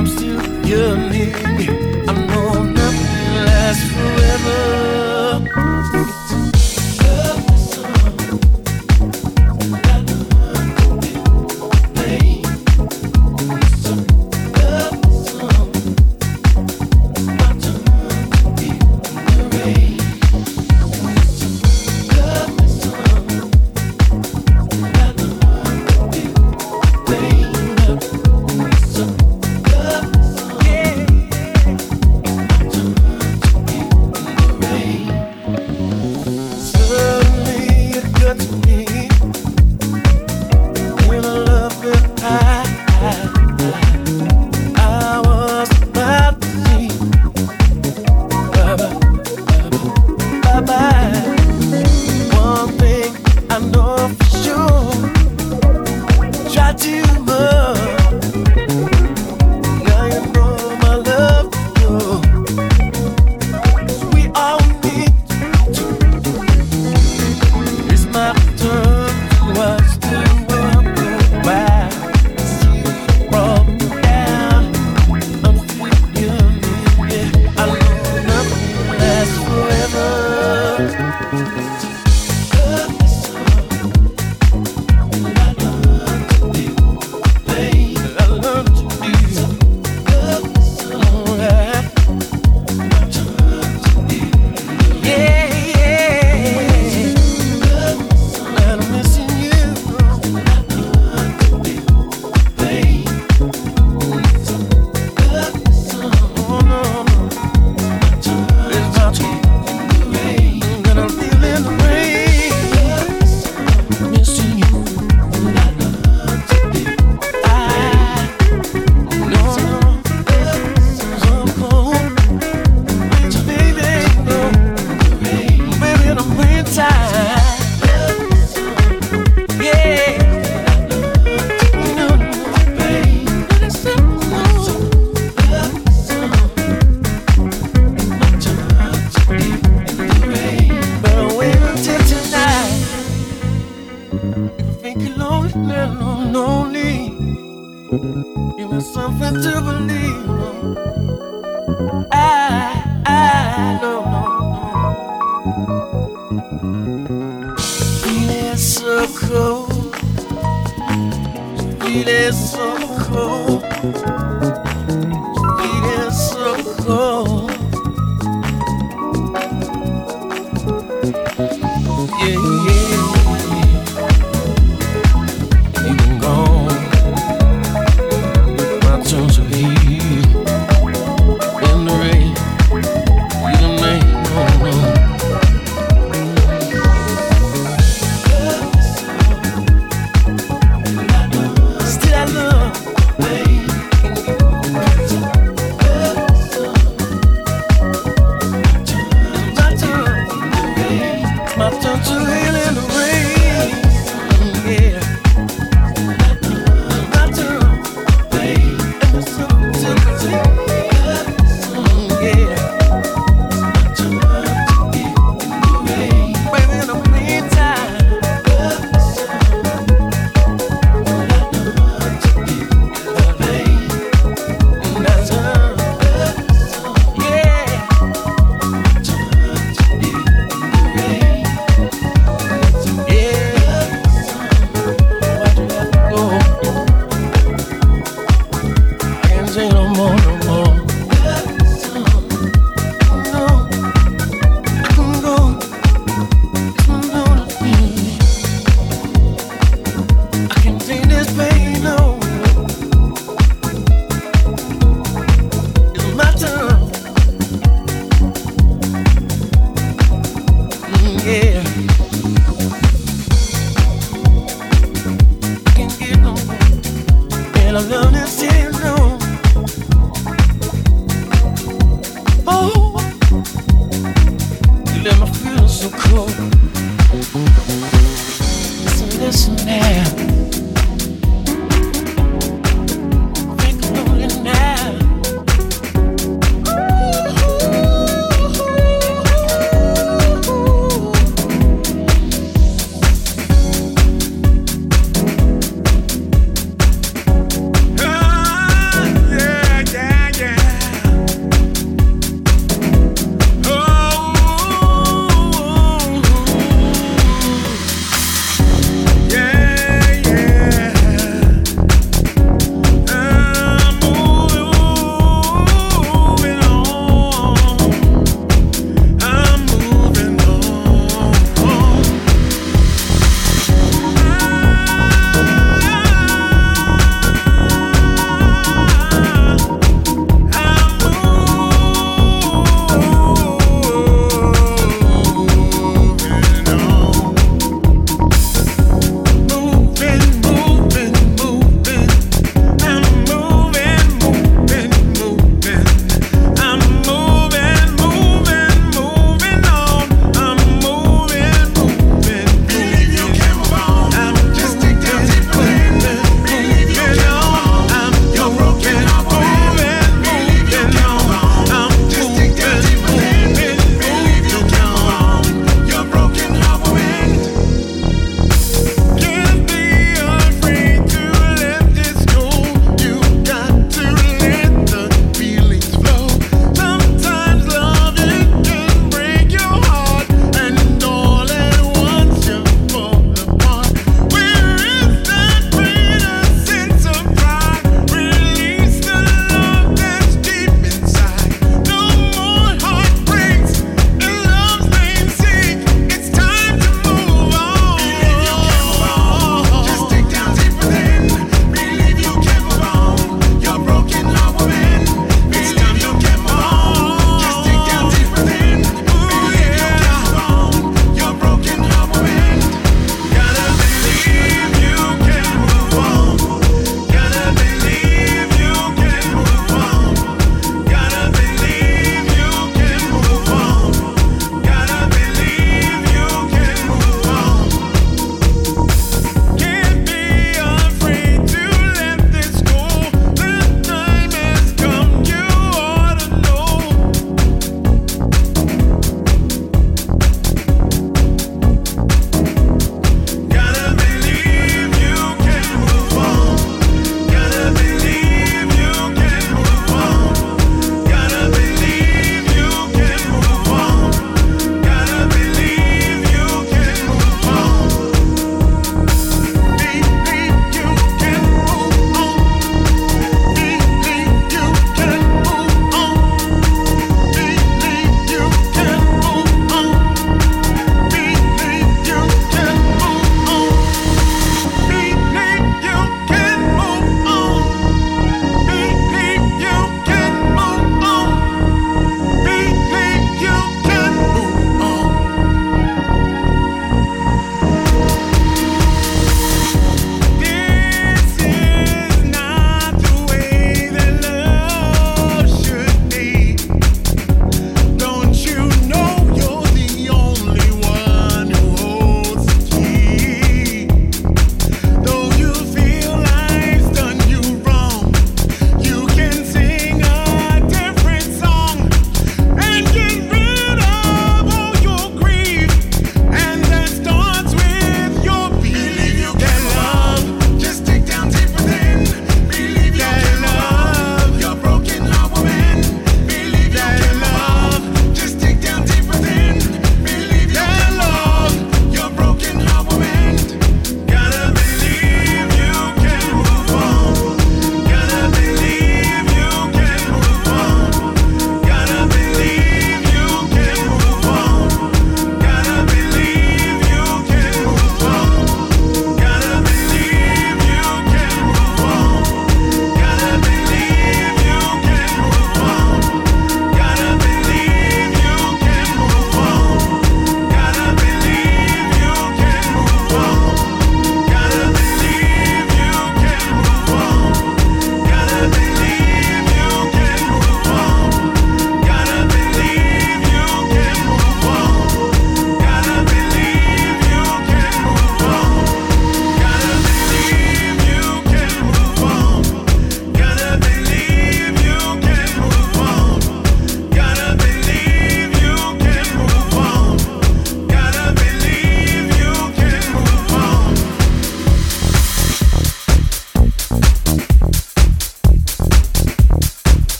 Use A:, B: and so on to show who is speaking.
A: I'm still yearning. I know nothing lasts forever.